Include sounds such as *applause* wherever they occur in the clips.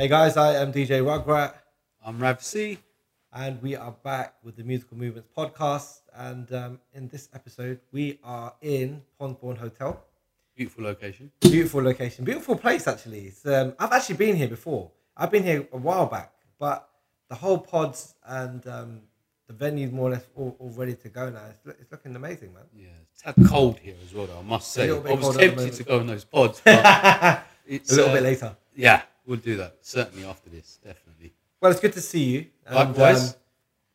Hey guys, I am DJ Rugrat, I'm Rav C. and we are back with the Musical Movements podcast. And um, in this episode, we are in Ponsbourne Hotel. Beautiful location. Beautiful location, beautiful place actually. It's, um, I've actually been here before. I've been here a while back, but the whole pods and um, the venue's more or less all, all ready to go now. It's, it's looking amazing, man. Yeah, it's cold here as well, though. I must say, I was cold at the tempted to go on those pods. But *laughs* it's a little uh, bit later. Yeah, we'll do that certainly after this. Definitely. Well, it's good to see you. And, Likewise. um,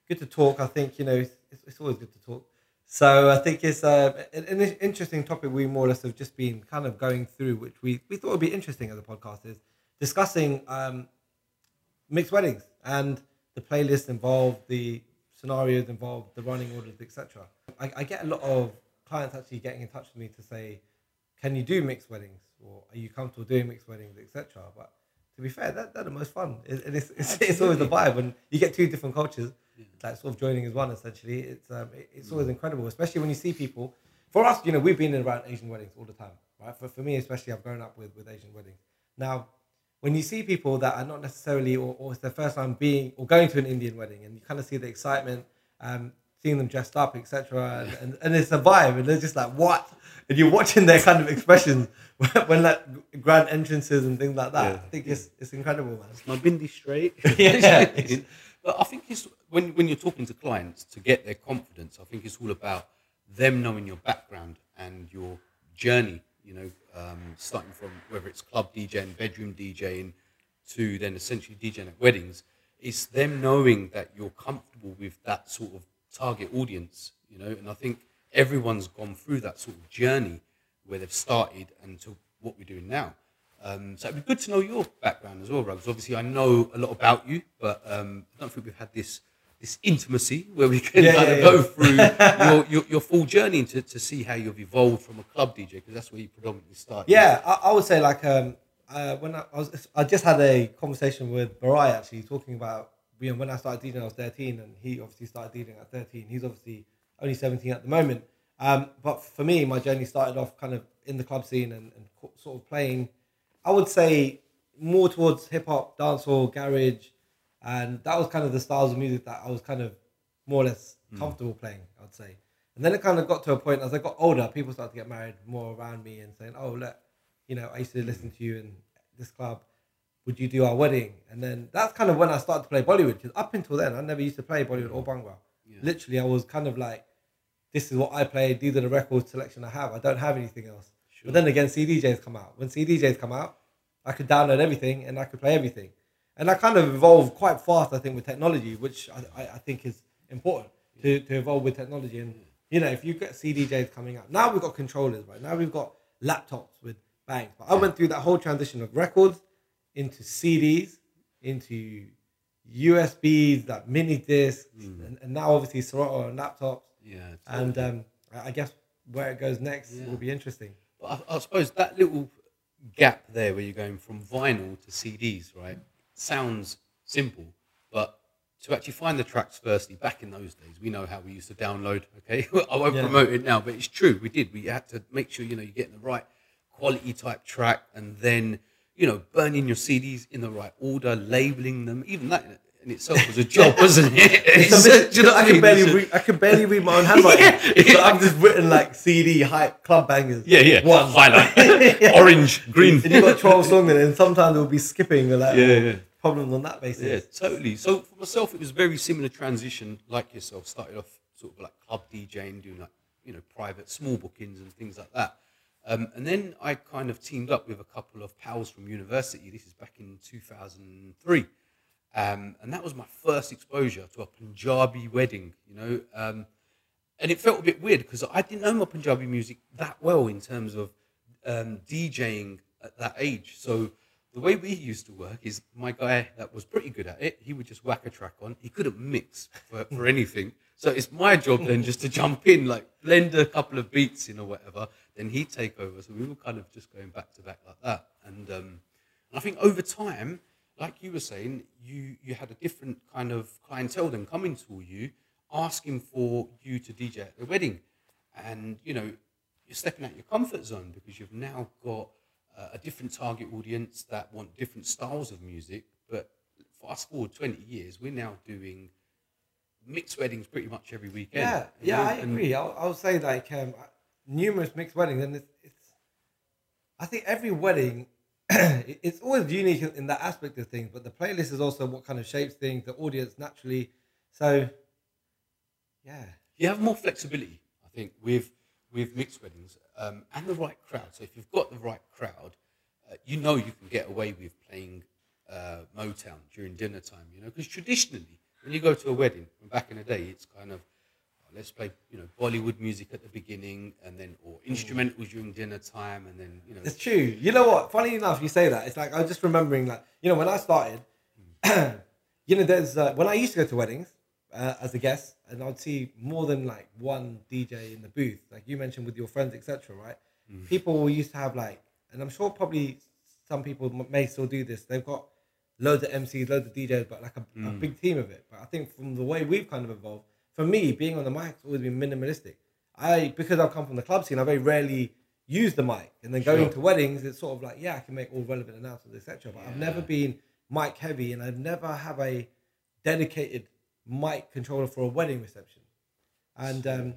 good to talk. I think you know it's, it's always good to talk. So I think it's uh, an, an interesting topic. We more or less have just been kind of going through, which we, we thought would be interesting as a podcast, is discussing um, mixed weddings and the playlist involved, the scenarios involved, the running orders, etc. I, I get a lot of clients actually getting in touch with me to say, "Can you do mixed weddings?" or "Are you comfortable doing mixed weddings?" etc. But to be fair, that, they're the most fun. It, it's, it's, it's always the vibe when you get two different cultures, like sort of joining as one. Essentially, it's um, it- it's always incredible, especially when you see people. For us, you know, we've been around Asian weddings all the time, right? For, for me, especially, I've grown up with, with Asian weddings. Now, when you see people that are not necessarily, or, or it's their first time being or going to an Indian wedding, and you kind of see the excitement, um, seeing them dressed up, etc., and, and, and it's a vibe, and they're just like, what? And you're watching their kind of expressions when, *laughs* when like grand entrances and things like that. Yeah. I think it's it's incredible, man. My bindi straight. *laughs* *laughs* Yeah. but I think it's when when you're talking to clients to get their confidence. I think it's all about them knowing your background and your journey. You know, um, starting from whether it's club DJing, bedroom DJing, to then essentially DJing at weddings. It's them knowing that you're comfortable with that sort of target audience. You know, and I think everyone's gone through that sort of journey where they've started and to what we're doing now. Um, so it'd be good to know your background as well, Rugs. Obviously, I know a lot about you, but um, I don't think we've had this this intimacy where we can Yeah, kind yeah, of yeah. go through *laughs* your, your, your full journey to, to see how you've evolved from a club DJ because that's where you predominantly started. Yeah, I, I would say like um, uh, when I, I was, I just had a conversation with Barai actually talking about you know when I started DJing, I was thirteen, and he obviously started DJing at thirteen. He's obviously only seventeen at the moment. Um, but for me, my journey started off kind of in the club scene and, and sort of playing. I would say more towards hip hop, dancehall, garage, and that was kind of the styles of music that I was kind of more or less comfortable playing. I'd say. And then it kind of got to a point as I got older, people started to get married more around me and saying, "Oh, look, you know, I used to listen to you in this club. Would you do our wedding?" And then that's kind of when I started to play Bollywood. Because up until then, I never used to play Bollywood or Bhangra. Yeah. Literally, I was kind of like, "This is what I play. These are the record selection I have. I don't have anything else." Sure. But then again, CDJs come out. When CDJs come out, I could download everything and I could play everything. And I kind of evolved quite fast, I think, with technology, which I, I, think is important to, to evolve with technology. And, you know, if you get CDJs coming out, now we've got controllers, right? Now we've got laptops with bangs. But I went through that whole transition of records into CDs, into USBs, that mini discs, and, and now obviously Serato and laptops. yeah. And um, I I guess where it goes next Yeah. will be interesting. But I, I suppose that little gap there where you're going from vinyl to CDs, right, sounds simple, but to actually find the tracks firstly, back in those days, we know how we used to download. Okay, *laughs* I won't Yeah. promote it now, but it's true. We did. We had to make sure you know you're getting the right quality type track, and then you know burning your CDs in the right order, labeling them. Even that in- itself was a job, *laughs* wasn't it? It's a It's- bit- you know I can barely read. I can barely read my own handwriting. *laughs* Yeah. so I've just written like CD hype club bangers. Yeah, yeah. One Highlight. *laughs* Yeah. Orange, green. And you've got twelve songs in it, and sometimes we'll be skipping or like Yeah, yeah. problems on that basis. Yeah, totally. So for myself, it was very similar transition, like yourself. Started off sort of like club DJing, doing like you know private small bookings and things like that. Um, and then I kind of teamed up with a couple of pals from university. This is back in 2003. Um, and that was my first exposure to a Punjabi wedding, you know. Um, and it felt a bit weird because I didn't know my Punjabi music that well in terms of um, DJing at that age. So the way we used to work is my guy that was pretty good at it, he would just whack a track on. He couldn't mix for, for anything. So it's my job then just to jump in, like blend a couple of beats in or whatever. Then he'd take over. So we were kind of just going back to back like that. And um, I think over time, like you were saying, you you had a different kind of clientele then coming to you, asking for you to DJ at their wedding, and you know you're stepping out your comfort zone because you've now got uh, a different target audience that want different styles of music, But fast forward 20 years, we're now doing mixed weddings pretty much every weekend. Yeah, yeah, know, I agree. I'll, I'll say like um, numerous mixed weddings, and it's, it's I think every wedding *clears throat* it's always unique in, that aspect of things. But the playlist is also what kind of shapes things, the audience naturally. So, yeah, you have more flexibility, I think, with with mixed weddings um, and the right crowd. So if you've got the right crowd, uh, you know you can get away with playing uh, Motown during dinner time. You know, because traditionally, when you go to a wedding, back in the day, it's kind of let's play you know Bollywood music at the beginning, and then or instrumentals during dinner time, and then you know it's true. You know what? Funny enough, you say that. It's like I was just remembering, like you know, when I started, *clears throat* you know, there's uh, when I used to go to weddings uh, as a guest, and I'd see more than like one DJ in the booth, like you mentioned with your friends, etc. Right? People used to have like, and I'm sure probably some people may still do this. They've got loads of MCs, loads of DJs, but like a, a big team of it. But I think from the way we've kind of evolved, for me, being on the mic has always been minimalistic. I because I've come from the club scene, I very rarely use the mic, and then going Sure. to weddings, it's sort of like yeah, I can make all relevant announcements, etc. But I've never been mic heavy, and I've never have a dedicated mic controller for a wedding reception. And um,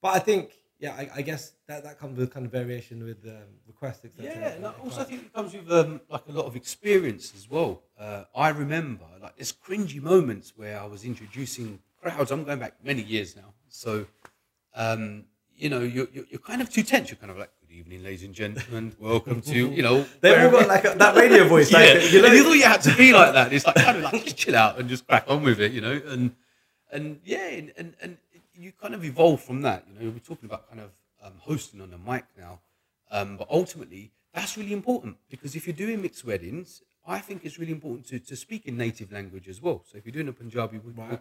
but I think yeah, I, I guess that that comes with kind of variation with um, requests, etc. Yeah, and I also think it comes with um, like a lot of experience as well. Uh, I remember like there's cringy moments where I was introducing crowds. I'm going back many years now, so um, you know you're, you're you're kind of too tense. You're kind of like, "Good evening, ladies and gentlemen. Welcome to you know." *laughs* They've all got like a, that radio voice. yeah, Like, you know, you thought you had to be like that. It's like kind of like chill out and just crack on with it, you know. And and yeah, and and, and you kind of evolve from that. You know, we're talking about kind of um, hosting on the mic now, um, but ultimately that's really important because if you're doing mixed weddings, I think it's really important to, to speak in native language as well. So if you're doing a Punjabi Right.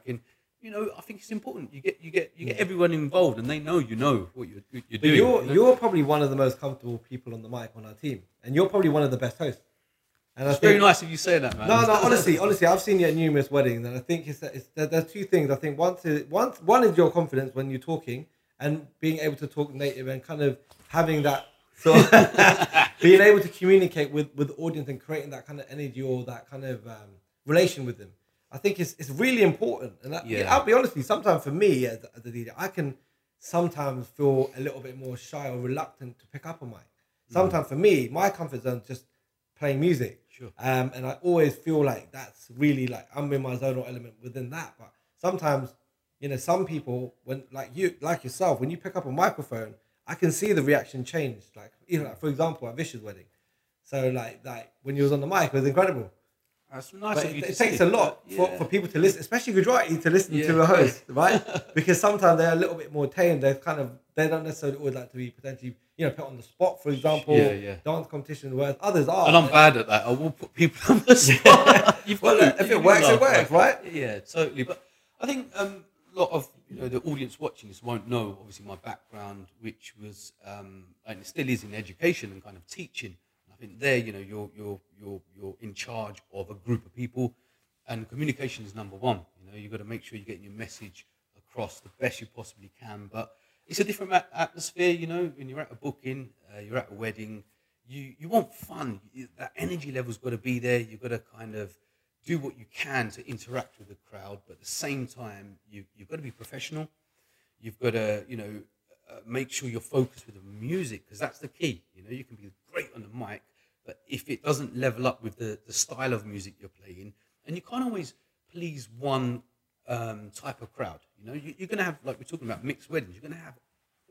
You know, I think it's important. You get you get you get everyone involved, and they know you know what you're, you're But doing. you're you're probably one of the most comfortable people on the mic on our team, and you're probably one of the best hosts. And I it's very think- nice of you saying that, man. No, no, honestly, *laughs* honestly, I've seen you at numerous weddings, and I think it's, it's there, there's two things. I think one, to, one, one is your confidence when you're talking and being able to talk native and kind of having that sort of *laughs* being able to communicate with with the audience and creating that kind of energy or that kind of um, relation with them. I think it's it's really important. And that, Yeah. I'll be honest with you, sometimes for me as, as a DJ, I can sometimes feel a little bit more shy or reluctant to pick up a mic. Sometimes for me, my comfort zone is just playing music. Sure. Um, and I always feel like that's really like I'm in my zonal element within that. But sometimes, you know, some people when like you like yourself, when you pick up a microphone, I can see the reaction change. Like you know, like, for example at Vish's wedding. So like like when you was on the mic, it was incredible. That's nice But it, it to takes a lot for, Yeah. for people to listen, especially Gujarati, to listen to Yeah. a host, right? *laughs* because sometimes they're a little bit more tame. They're kind of they don't necessarily always like to be potentially you know put on the spot, for example, Yeah, yeah. dance competition. Whereas others are. and I'm bad at that. I will put people *laughs* on the spot. *laughs* You've well, got if you it works, it works, right? Yeah, totally. But I think um, a lot of you know the audience watching this won't know obviously my background, which was um, and it still is in education and kind of teaching. There, you know, you're you're you're you're in charge of a group of people, and communication is number one. You know, you've got to make sure you're getting your message across the best you possibly can. But it's a different atmosphere, you know. When you're at a booking, uh, you're at a wedding, you you want fun. That energy level's got to be there. You've got to kind of do what you can to interact with the crowd, but at the same time, you you've got to be professional. You've got to, you know, uh, make sure you're focused with the music because that's the key. You know, you can be great on the mic, but if it doesn't level up with the, the style of music you're playing, and you can't always please one um, type of crowd. You know, you, you're going to have, like we're talking about mixed weddings, you're going to have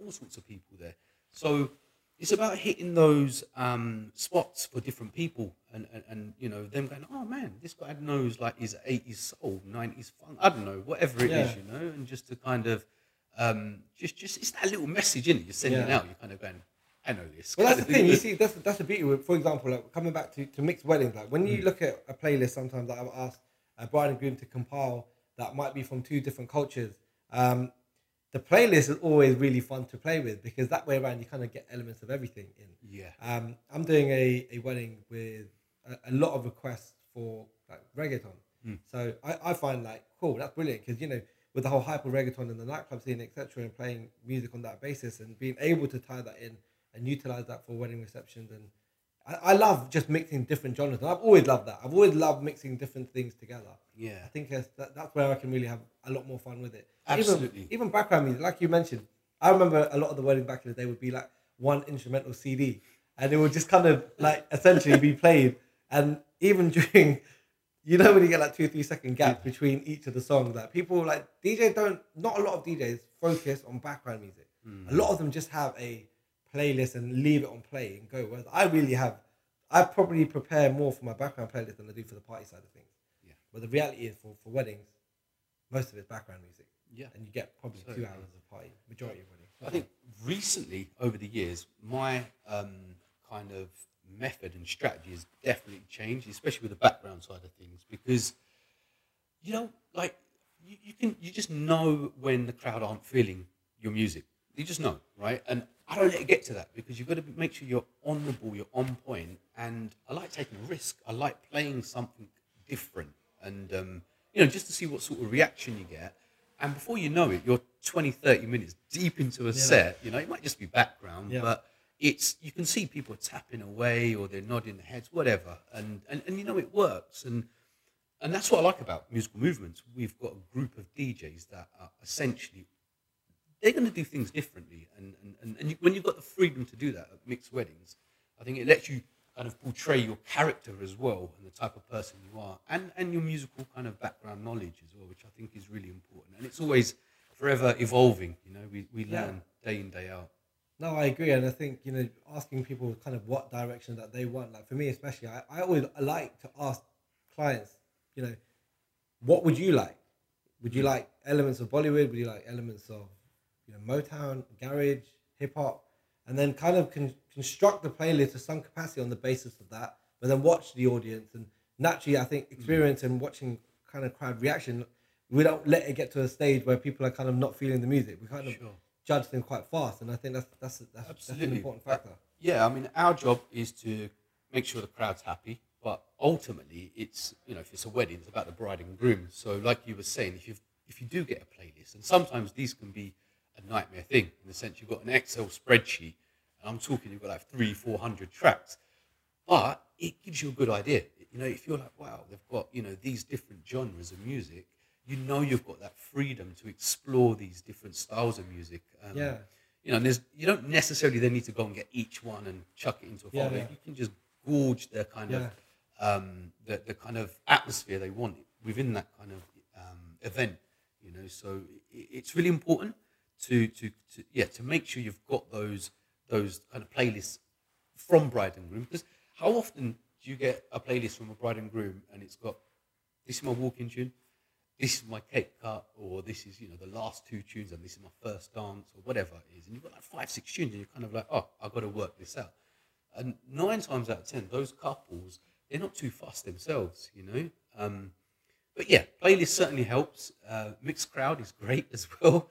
all sorts of people there. So it's about hitting those um, spots for different people and, and, and, you know, them going, oh man, this guy knows like his 80s soul, 90s funk, I don't know, whatever it is, Yeah. you know, and just to kind of, um, just, just, it's that little message in it you're sending Yeah. out. You're kind of going, I know this. Well, that's the thing. You *laughs* see, that's that's the beauty. With, for example, like coming back to, to mixed weddings, like when you Mm. look at a playlist, sometimes that I've asked uh, Brian and Groom to compile that might be from two different cultures. Um, the playlist is always really fun to play with because that way around you kind of get elements of everything in. Yeah. Um, I'm doing a, a wedding with a, a lot of requests for like reggaeton. Mm. So I, I find like cool, that's brilliant because you know with the whole hyper reggaeton and the nightclub scene, etc., and playing music on that basis and being able to tie that in and utilize that for wedding receptions and I, I love just mixing different genres. And I've always loved that. I've always loved mixing different things together. Yeah. I think that's, that, that's where I can really have a lot more fun with it. Absolutely. Even, even background music, like you mentioned, I remember a lot of the wedding back in the day would be like one instrumental CD, and it would just kind of like essentially be played. And even *laughs* during, you know, when you get like two or three second gaps between each of the songs, like people like DJ don't, not a lot of DJs focus on background music. Hmm. A lot of them just have a playlist and leave it on play and go. Whereas I really have, I probably prepare more for my background playlist than I do for the party side of things. Yeah. But the reality is, for, for weddings, most of it's background music, Yeah. and you get probably two hours of party, majority of weddings. I think recently, over the years, my um, kind of method and strategy has definitely changed, especially with the background side of things, because you know, like you, you can, you just know when the crowd aren't feeling your music. You just know, right? And I don't let it get to that because you've got to make sure you're on the ball, you're on. And I like taking a risk. I like playing something different, and um, you know, just to see what sort of reaction you get. And before you know it, you're 20, 30 minutes deep into a set. You know, it might just be background, Yeah. but it's you can see people tapping away or they're nodding their heads, whatever. And and, and you know it works. And and that's what I like about musical movements. We've got a group of DJs that are essentially they're going to do things differently. And and, and, and you, when you've got the freedom to do that at mixed weddings, I think it lets you kind of portray your character as well and the type of person you are, and and your musical kind of background knowledge as well, which I think is really important. And it's always forever evolving. You know, we we Yeah. learn day in day out. No, I agree, and I think you know asking people kind of what direction that they want. Like for me, especially, I, I always like to ask clients, you know, what would you like? Would you hmm. like elements of Bollywood? Would you like elements of you know Motown, garage, hip hop, and then kind of con- construct the playlist to some capacity on the basis of that. But then watch the audience, and naturally, I think mm. experience and watching kind of crowd reaction. We don't let it get to a stage where people are kind of not feeling the music. We kind of Sure. judge them quite fast, and I think that's that's that's, that's an important factor. Yeah, I mean, our job is to make sure the crowd's happy, but ultimately, it's you know, if it's a wedding, it's about the bride and groom. So, like you were saying, if you if you do get a playlist, and sometimes these can be a nightmare thing in the sense you've got an Excel spreadsheet, and I'm talking you've got like three, four hundred tracks, but it gives you a good idea. You know, if you're like, wow, they've got you know these different genres of music, you know you've got that freedom to explore these different styles of music. Um, Yeah. you know, and there's you don't necessarily then need to go and get each one and chuck it into a Yeah, folder. yeah. You can just gorge the kind of um, the the kind of atmosphere they want within that kind of um, event. You know, so i it's really important to, to to yeah to make sure you've got those those kind of playlists from bride and groom. Because how often do you get a playlist from a bride and groom and it's got this is my walking tune, this is my cake cut, or this is you know the last two tunes, and this is my first dance, or whatever it is, and you've got like five, six tunes, and you're kind of like, oh, I've got to work this out. And nine times out of ten, those couples they're not too fussed themselves, you know. Um, but yeah, playlist certainly helps. Uh, mixed crowd is great *laughs* as well.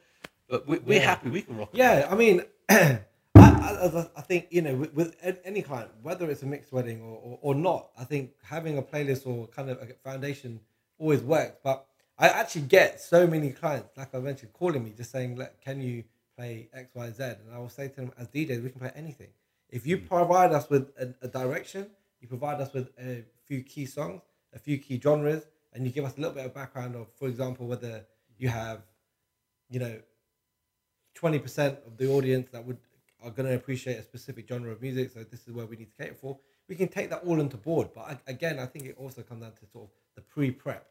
But we're, we're Yeah. happy we can rock. Yeah, I mean, *clears throat* I, I, I think you know with, with any client, whether it's a mixed wedding or, or, or not, I think having a playlist or kind of a foundation always works. But I actually get so many clients, like I mentioned, calling me just saying, "Look, can you play X, Y, Z?" And I will say to them, as DJs, we can play anything. If you hmm. provide us with a, a direction, you provide us with a few key songs, a few key genres, and you give us a little bit of background of, for example, whether you have, you know, twenty percent of the audience that would are going to appreciate a specific genre of music. So this is where we need to cater for. We can take that all into board, but I, again, I think it also comes down to sort of the pre-prep.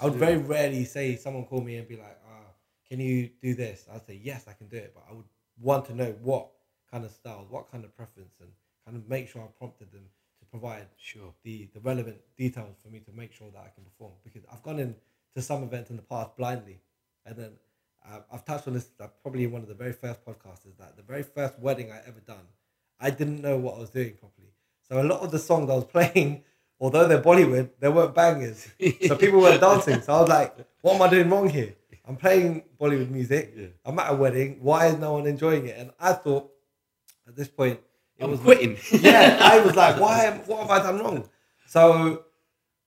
I would very rarely say someone call me and be like, "Ah, can you do this?" I'd say yes, I can do it, but I would want to know what kind of styles, what kind of preference, and kind of make sure I prompted them to provide Sure. the the relevant details for me to make sure that I can perform. Because I've gone in to some events in the past blindly, and then uh, I've touched on this uh, probably in one of the very first podcasts. Is that the very first wedding I ever done? I didn't know what I was doing properly, so a lot of the songs I was *laughs* playing, although they're Bollywood, they weren't bangers. so people weren't dancing. So I was like, "What am I doing wrong here? I'm playing Bollywood music. Yeah. I'm at a wedding. Why is no one enjoying it?" And I thought, at this point, it I'm was quitting. *laughs* yeah, I was like, *laughs* why? Am, what have I done wrong? So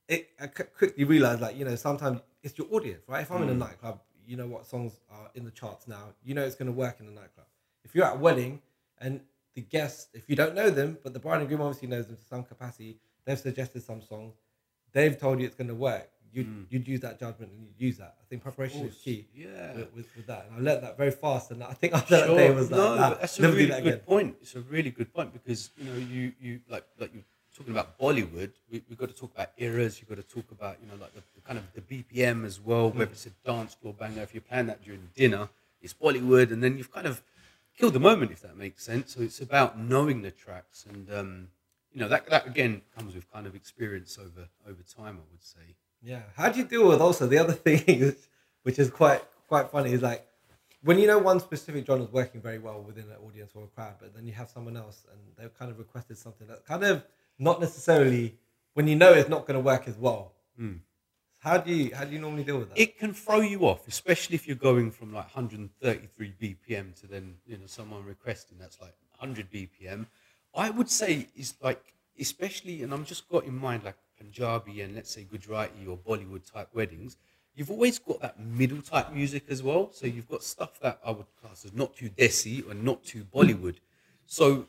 it, I quickly realized, like, you know, sometimes it's your audience, right? If I'm in a nightclub, you know what songs are in the charts now. You know it's going to work in the nightclub. If you're at a wedding and the guests, if you don't know them, but the bride and groom obviously knows them to some capacity, they've suggested some song, they've told you it's going to work. You'd, Mm. you'd use that judgment and you'd use that. I think preparation is key Yeah. with, with, with that. And I learned that very fast. And I think after that day was like, no, nah, but that's a really that good again. point. It's a really good point because you know you you like like you're talking about Bollywood. We we got to talk about eras. You've got to talk about you know like the, the kind of the BPM as well. Mm. Whether it's a dance floor banger, if you're playing that during dinner, it's Bollywood, and then you've kind of killed the moment if that makes sense. So it's about knowing the tracks and. um you know that, that again comes with kind of experience over over time. I would say. Yeah. How do you deal with also the other *laughs* thing, is, which is quite quite funny, is like when you know one specific genre is working very well within an audience or a crowd, but then you have someone else and they've kind of requested something that kind of not necessarily when you know it's not going to work as well. Hmm. How do you how do you normally deal with that? it can throw you off, especially if you're going from like 133 BPM to then you know someone requesting that's like 100 BPM. I would say is like especially, and I'm just got in mind like Punjabi and let's say Gujarati or Bollywood type weddings. You've always got that middle type music as well. So you've got stuff that I would class as not too desi or not too Bollywood. So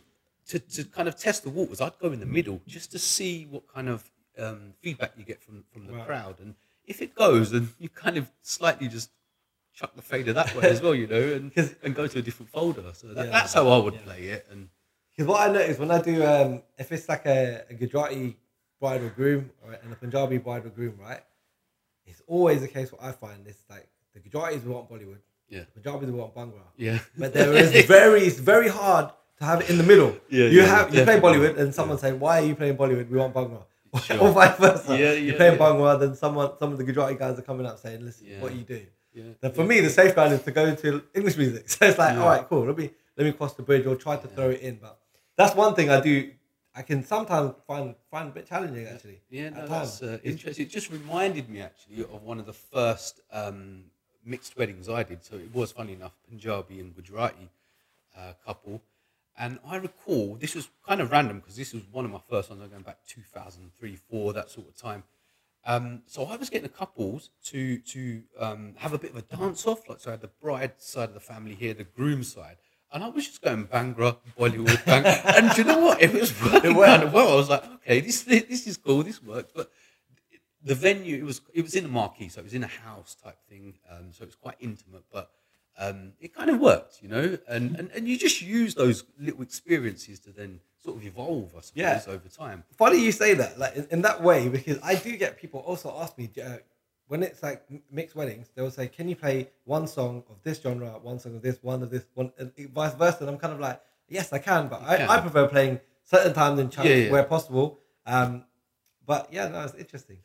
to, to kind of test the waters, I'd go in the middle just to see what kind of um, feedback you get from, from the Right. crowd. And if it goes, then you kind of slightly just chuck the fader that way as well, you know, and, *laughs* and go to a different folder. So that, Yeah. that's how I would Yeah. play it. And Because what I notice when I do, um, if it's like a, a Gujarati bride or groom or, and a Punjabi bride or groom, right? It's always the case. What I find is like the Gujaratis want Bollywood, yeah, the Punjabis want Bhangra. yeah, But there is *laughs* very, it's very hard to have it in the middle. Yeah, you yeah, have you play. Bollywood, and someone saying, "Why are you playing Bollywood? We want Bhangra." *laughs* Sure. or vice versa. Yeah, You're playing yeah. Bhangra, then someone, some of the Gujarati guys are coming up saying, "Listen, Yeah. what are you doing?" yeah. Then for me, the safeguard is to go into English music. *laughs* So it's like, Yeah. all right, cool. Let me let me cross the bridge or try to throw it in. But that's one thing I do. I can sometimes find find a bit challenging actually. Yeah, no, that's uh, interesting. It just reminded me actually of one of the first um, mixed weddings I did. So it was funny enough, Punjabi and Gujarati uh, couple. And I recall this was kind of random because this was one of my first ones. I'm going back 2003, four, that sort of time. Um, so I was getting the couples to to um, have a bit of a dance off. Like so, I had the bride side of the family here, the groom side, and I was just going Bhangra, Bollywood, bang. *laughs* and do you know what? It was working worked. kind of well. I was like, okay, this this is cool, this works. But the venue, it was it was in a marquee, so it was in a house type thing. Um, so it was quite intimate, but um, it kind of worked, you know. And, and and you just use those little experiences to then sort of evolve, I suppose, Yeah. over time. Funny you say that, like in, in that way, because I do get people also ask me uh, when it's like mixed weddings. They will say, "Can you play one song of this genre, one song of this, one of this, one, and vice versa?" And I'm kind of like, "Yes, I can, but I, can. I prefer playing certain times in chunks Yeah, yeah. where possible." Um, but yeah, no, it's interesting.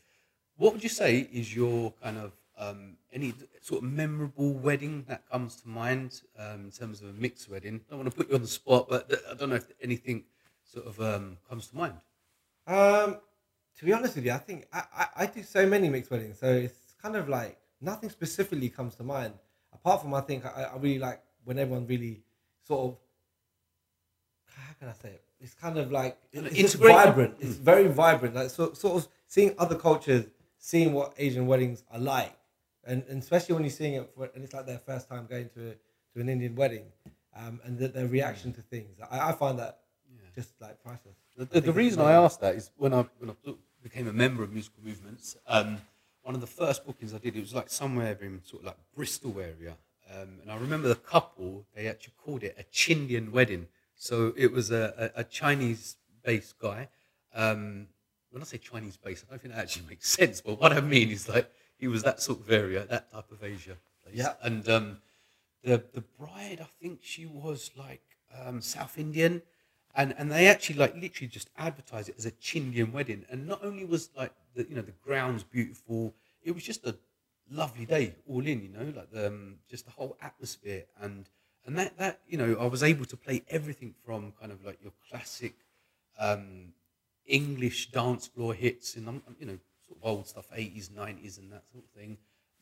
What would you say is your kind of um, any sort of memorable wedding that comes to mind um, in terms of a mixed wedding? I don't want to put you on the spot, but I don't know if anything sort of um, comes to mind. Um, to be honest with you, I think I, I, I do so many mixed weddings, so it's kind of like nothing specifically comes to mind. Apart from I think I, I really like when everyone really sort of how can I say it? It's kind of like it- it's vibrant. It's very vibrant. Like so, sort of seeing other cultures, seeing what Asian weddings are like, and, and especially when you're seeing it for, and it's like their first time going to a, to an Indian wedding, um, and the, their reaction to things. I, I find that just like priceless. The, the, think the reason I asked that is when I when I became a member of musical movements, um, one of the first bookings I did it was like somewhere in sort of like Bristol area, um, and I remember the couple they actually called it a Chindian wedding. So it was a, a, a Chinese based guy. Um, when I say Chinese based, I don't think that actually makes *laughs* sense. But what I mean is like he was that sort of area, that type of Asia place. Yeah. And um, the the bride, I think she was like um, South Indian, and and they actually like literally just advertised it as a Chindian wedding. And not only was like the you know the grounds beautiful, it was just a lovely day all in. You know, like the um, just the whole atmosphere and and that that you know I was able to play everything from kind of like your classic um, English dance floor hits and um, you know sort of old stuff, eighties, nineties, and that sort of thing,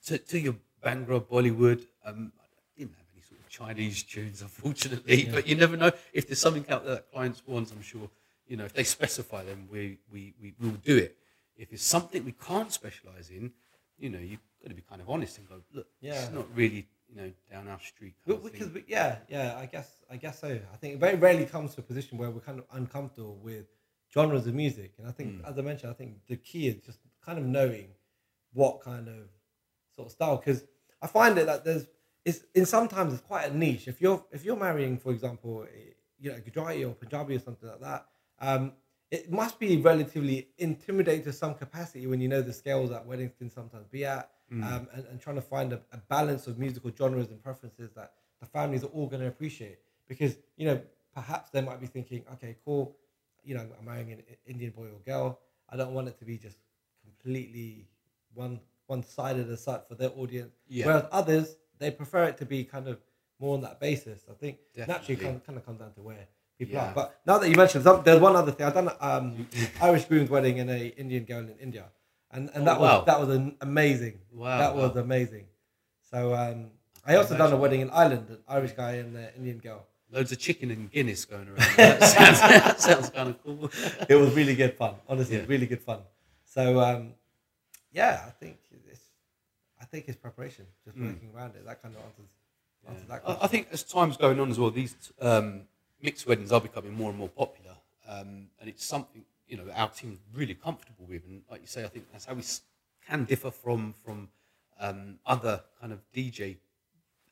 to, to your Bhangra Bollywood. Um, I didn't have any sort of Chinese tunes, *laughs* unfortunately, but you never know if there's something out there that clients want. I'm sure you know if they specify them, we we we will do it. If it's something we can't specialize in, you know, you've got to be kind of honest and go, look, Yeah. it's not really you know, down our street. kind But of because we, yeah, yeah, I guess I guess so. I think it very rarely comes to a position where we're kind of uncomfortable with genres of music, and I think, Mm. as I mentioned, I think the key is just kind of knowing what kind of sort of style. Because I find it that there's it's in sometimes it's quite a niche. If you're if you're marrying, for example, you know, Gujarati or Punjabi or something like that, um, it must be relatively intimidating to some capacity when you know the scales that weddings can sometimes be at, um, and, and trying to find a, a balance of musical genres and preferences that the families are all going to appreciate. Because you know, perhaps they might be thinking, okay, cool, you know, I'm marrying an Indian boy or girl. I don't want it to be just completely one one sided as such for their audience. Yeah. Whereas others, they prefer it to be kind of more on that basis. I think naturally kind of, kind of comes down to where people Yeah. are. But now that you mentioned, there's one other thing. I've done um, *laughs* Irish groom's wedding in a Indian girl in India, and and Oh, that was that was an amazing. Wow, that was wow. amazing. So um, I also done a wedding in Ireland, an Irish guy and an Indian girl. Loads of chicken and Guinness going around. that *laughs* sounds, that sounds kind of cool. it was really good fun. Honestly, Yeah. really good fun. So um, yeah, I think it's I think it's preparation, just Mm. working around it. That kind of answers, answers that I, question. I think as time's going on as well, these um, mixed weddings are becoming more and more popular, um, and it's something you know our team's really comfortable with. And like you say, I think that's how we can differ from from um, other kind of DJ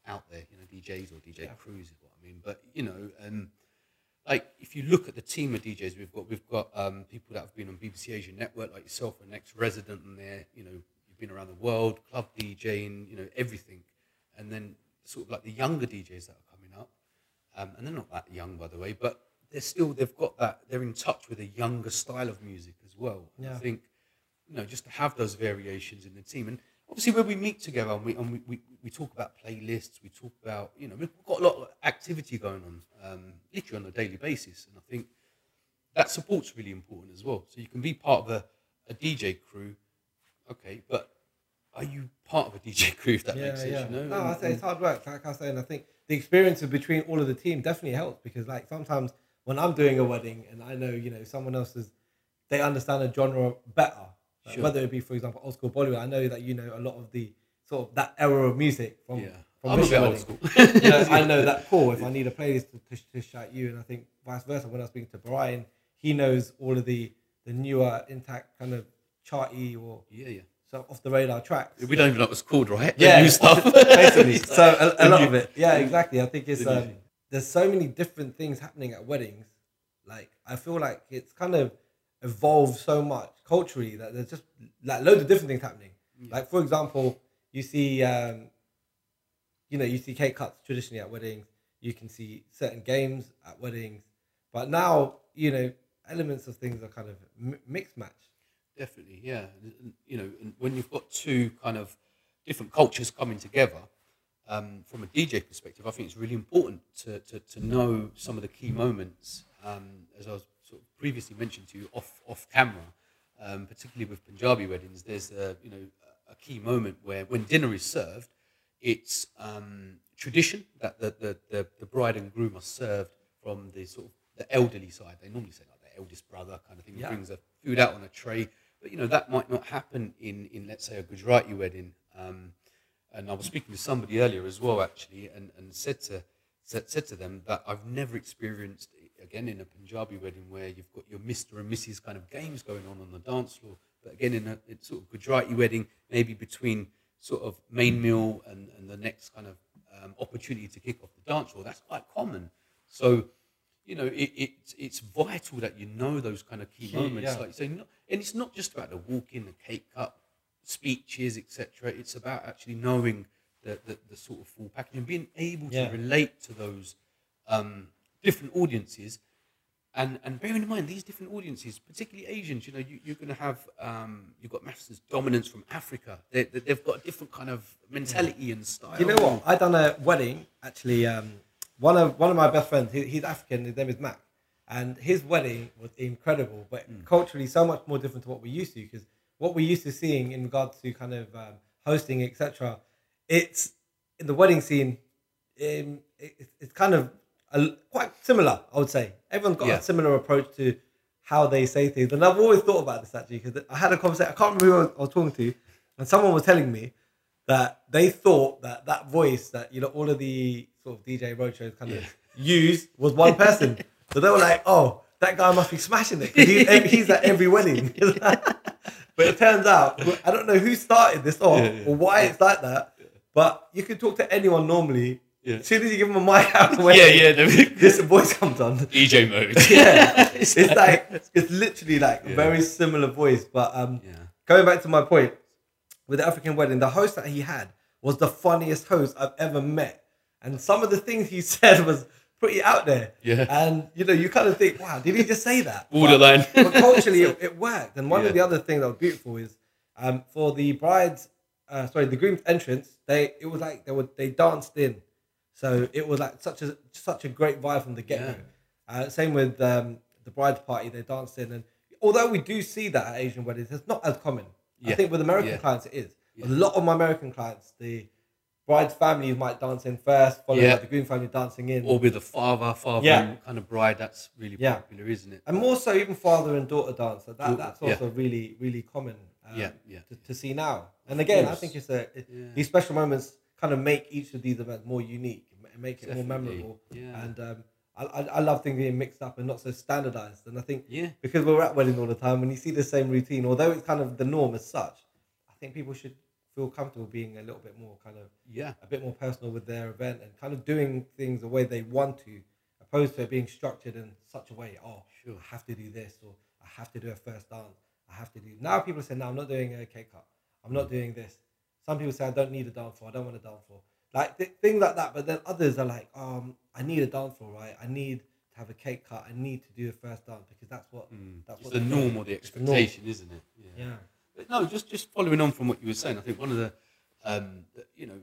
out there, you know, DJs or DJ Yeah. crews is what I mean. But you know, um, like if you look at the team of DJs we've got, we've got um, people that have been on BBC Asian Network, like yourself, an ex-resident in there. You know, you've been around the world, club DJing, you know, everything. And then sort of like the younger DJs that are coming up, um, and they're not that young, by the way, but they're still they've got that they're in touch with a younger style of music as well. And I think you know just to have those variations in the team and obviously when we meet together and we and we, we, we talk about playlists we talk about you know we've got a lot of activity going on um, literally on a daily basis and i think that support's really important as well so you can be part of a, a dj crew okay but are you part of a *laughs* dj crew if that makes sense you know No, And- I say it's hard work. Like I was saying, I think the experiences between all of the team definitely helps because, like, sometimes when I'm doing a wedding and I know, you know, someone else is, they understand a genre better. Like, Sure. Whether it be, for example, old school Bollywood, I know that you know a lot of the sort of that era of music from. yeah from i'm a bit old school *laughs* you know, *laughs* I know that cool. If I need a playlist to, to, to shout you, and I think vice versa. When I was speaking to Brian, he knows all of the the newer, intact kind of charty or yeah yeah so off the radar tracks. we don't even know what it's called right Yeah, the new stuff *laughs* basically. So a, a lot of it, yeah, exactly. I think it's um, there's so many different things happening at weddings. Like I feel like it's kind of evolved so much culturally that there's just like loads of different things happening. Like for example, you see, um, you know, you see cake cuts traditionally at weddings. You can see certain games at weddings, but now you know elements of things are kind of mi- mixed match. Definitely, yeah. You know, when you've got two kind of different cultures coming together, um, from a DJ perspective, I think it's really important to, to, to know some of the key moments, um, as I was sort of previously mentioned to you off off camera, um, particularly with Punjabi weddings. There's a you know a key moment where when dinner is served, it's um, tradition that the, the, the, the bride and groom are served from the sort of the elderly side. They normally say like the eldest brother kind of thing Yeah. brings the food out on a tray, but you know that might not happen in in let's say a Gujarati wedding. Um, and I was speaking to somebody earlier as well, actually, and, and said to said, said to them that I've never experienced again in a Punjabi wedding where you've got your Mister and Mrs. kind of games going on on the dance floor, but again in a it's sort of Gujarati wedding, maybe between sort of main meal and, and the next kind of um, opportunity to kick off the dance floor, that's quite common. So, you know, it, it, it's vital that you know those kind of key, Key, moments. yeah. Like you say, not, and it's not just about the walk in, the cake cut, speeches, etc. It's about actually knowing the, the, the sort of full package and being able to Yeah. relate to those um, different audiences. And, and bearing in mind these different audiences, particularly Asians, you know, you, you're going to have um, you've got Master's dominance from Africa. They, they've got a different kind of mentality and style. You know what? I done a wedding actually. Um, one of one of my best friends, he, he's African. His name is Mac, and his wedding was incredible, but culturally so much more different to what we're used to. Because what we're used to seeing in regards to kind of um, hosting, etc. It's in the wedding scene. Um, it, it's kind of quite similar, I would say. Everyone's got Yeah. a similar approach to how they say things, and I've always thought about this actually because I had a conversation. I can't remember who I was, I was talking to, and someone was telling me that they thought that that voice that you know all of the sort of DJ roadshows kind of Yeah. used was one person. *laughs* so they were like, "Oh, that guy must be smashing it because he's, *laughs* he's at every wedding." *laughs* but it turns out I don't know who started this off Yeah, yeah. or why it's like that. But you can talk to anyone normally. Yeah. As soon as you give them a mic out of the way, Yeah, yeah. the- *laughs* this voice comes on. EJ mode. *laughs* Yeah, it's, it's *laughs* like it's literally like Yeah. very similar voice. But um, yeah. going back to my point with the African wedding, the host that he had was the funniest host I've ever met, and some of the things he said was pretty out there. Yeah. and you know, you kind of think, wow, did he just say that? Borderline. But, but culturally, it, it worked. And one Yeah. of the other things that was beautiful is um, for the bride's, uh, sorry, the groom's entrance. They it was like they were they danced in, so it was like such a such a great vibe from the get go. Yeah. Uh, same with um, the bride's party, they danced in, and although we do see that at Asian weddings, it's not as common. I think with American Yeah. clients it is. A lot of my American clients, the bride's family might dance in first, followed Yeah. by the groom family dancing in, Or with the father, father Yeah. kind of bride. That's really Yeah. popular, isn't it? and more so even father and daughter dance. So that that's yeah. also really really common. Um, Yeah, yeah. To, to see now, and again, I think it's a it- Yeah. these special moments kind of make each of these events more unique, and make it more memorable. Yeah. And um, I, I I love things being mixed up and not so standardized. And I think Yeah. because we're at weddings all the time, when you see the same routine, although it's kind of the norm as such, I think people should feel comfortable being a little bit more kind of Yeah. a bit more personal with their event and kind of doing things the way they want to, opposed to it being structured in such a way. Oh, Sure. I have to do this, or I have to do a first dance. I have to do. Now people say, no, I'm not doing a cake cut. I'm not doing this. Some people say, I don't need a dance floor. I don't want a dance floor. Like th- things like that. But then others are like, um, I need a dance floor, right? I need to have a cake cut. I need to do a first dance because that's what that's It's what the norm or the expectation, isn't it? Yeah. But no, just just following on from what you were saying, I think one of the, um, the- you know,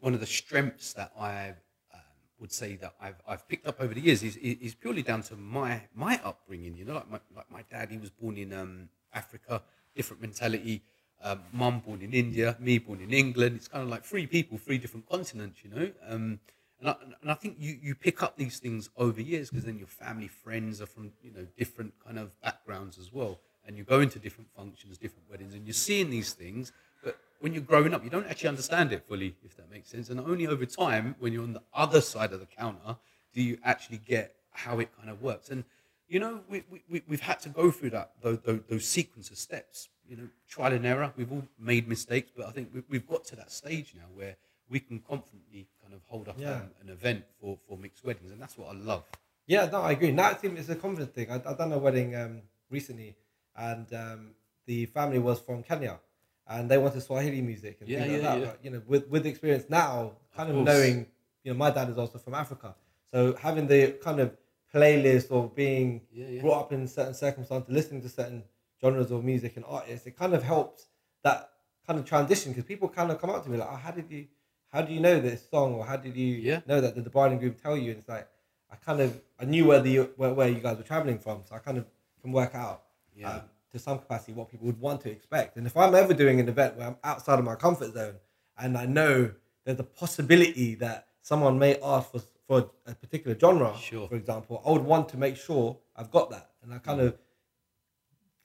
one of the strengths that I um, would say that I've I've picked up over the years is is purely down to my my upbringing. You know, like my like my dad, he was born in um, Africa, different mentality. Um, Mum born in India, me born in England. It's kind of like three people, three different continents. You know. Um, and I, and I think you, you pick up these things over years because then your family friends are from you know different kind of backgrounds as well and you go into different functions different weddings and you're seeing these things but when you're growing up you don't actually understand it fully if that makes sense and only over time when you're on the other side of the counter do you actually get how it kind of works and you know we, we, we- we've had to go through that those, those, those sequence of steps you know trial and error we've all made mistakes but i think we, we've got to that stage now where we can confidently kind of hold up Yeah. um, an event for, for mixed weddings, and that's what I love. Yeah, no, I agree. Now it's a confident thing. I, I done a wedding um, recently, and um, the family was from Kenya, and they wanted Swahili music and Yeah, things like that. yeah. But you know, with with the experience now, kind of, course. knowing, you know, my dad is also from Africa, so having the kind of playlist or being Yeah, yeah. brought up in certain circumstances, listening to certain genres of music and artists, it kind of helps that kind of transition because people kind of come up to me like, oh, how did you, how do you know this song or how did you Yeah. know that? Did the bride Group tell you? And it's like, I kind of, I knew where the where, where you guys were traveling from, so I kind of can work out Yeah. um, to some capacity what people would want to expect. And if I'm ever doing an event where I'm outside of my comfort zone and I know there's a possibility that someone may ask for for a particular genre, Sure. for example, I would want to make sure I've got that, and I kind of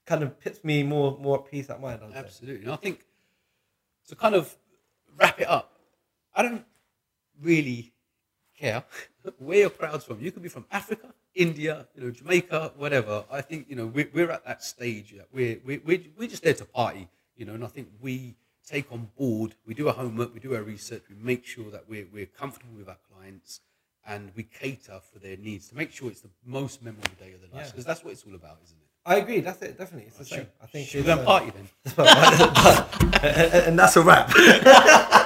kind of puts me more more at peace at mind. Absolutely. And I think to kind of wrap it up, I don't really care *laughs* where your crowd's from. You could be from Africa, India, you know, Jamaica, whatever. I think, you know, we're, we're at that stage that we're, we're, we're, we're just there to party, you know, and I think we take on board, we do our homework, we do our research, we make sure that we're, we're comfortable with our clients and we cater for their needs to make sure it's the most memorable day of their lives Yeah. because that's what it's all about, isn't it? I agree. That's it. Definitely, it's the same. I think Should we go and uh, party then? *laughs* and, and that's a wrap. *laughs*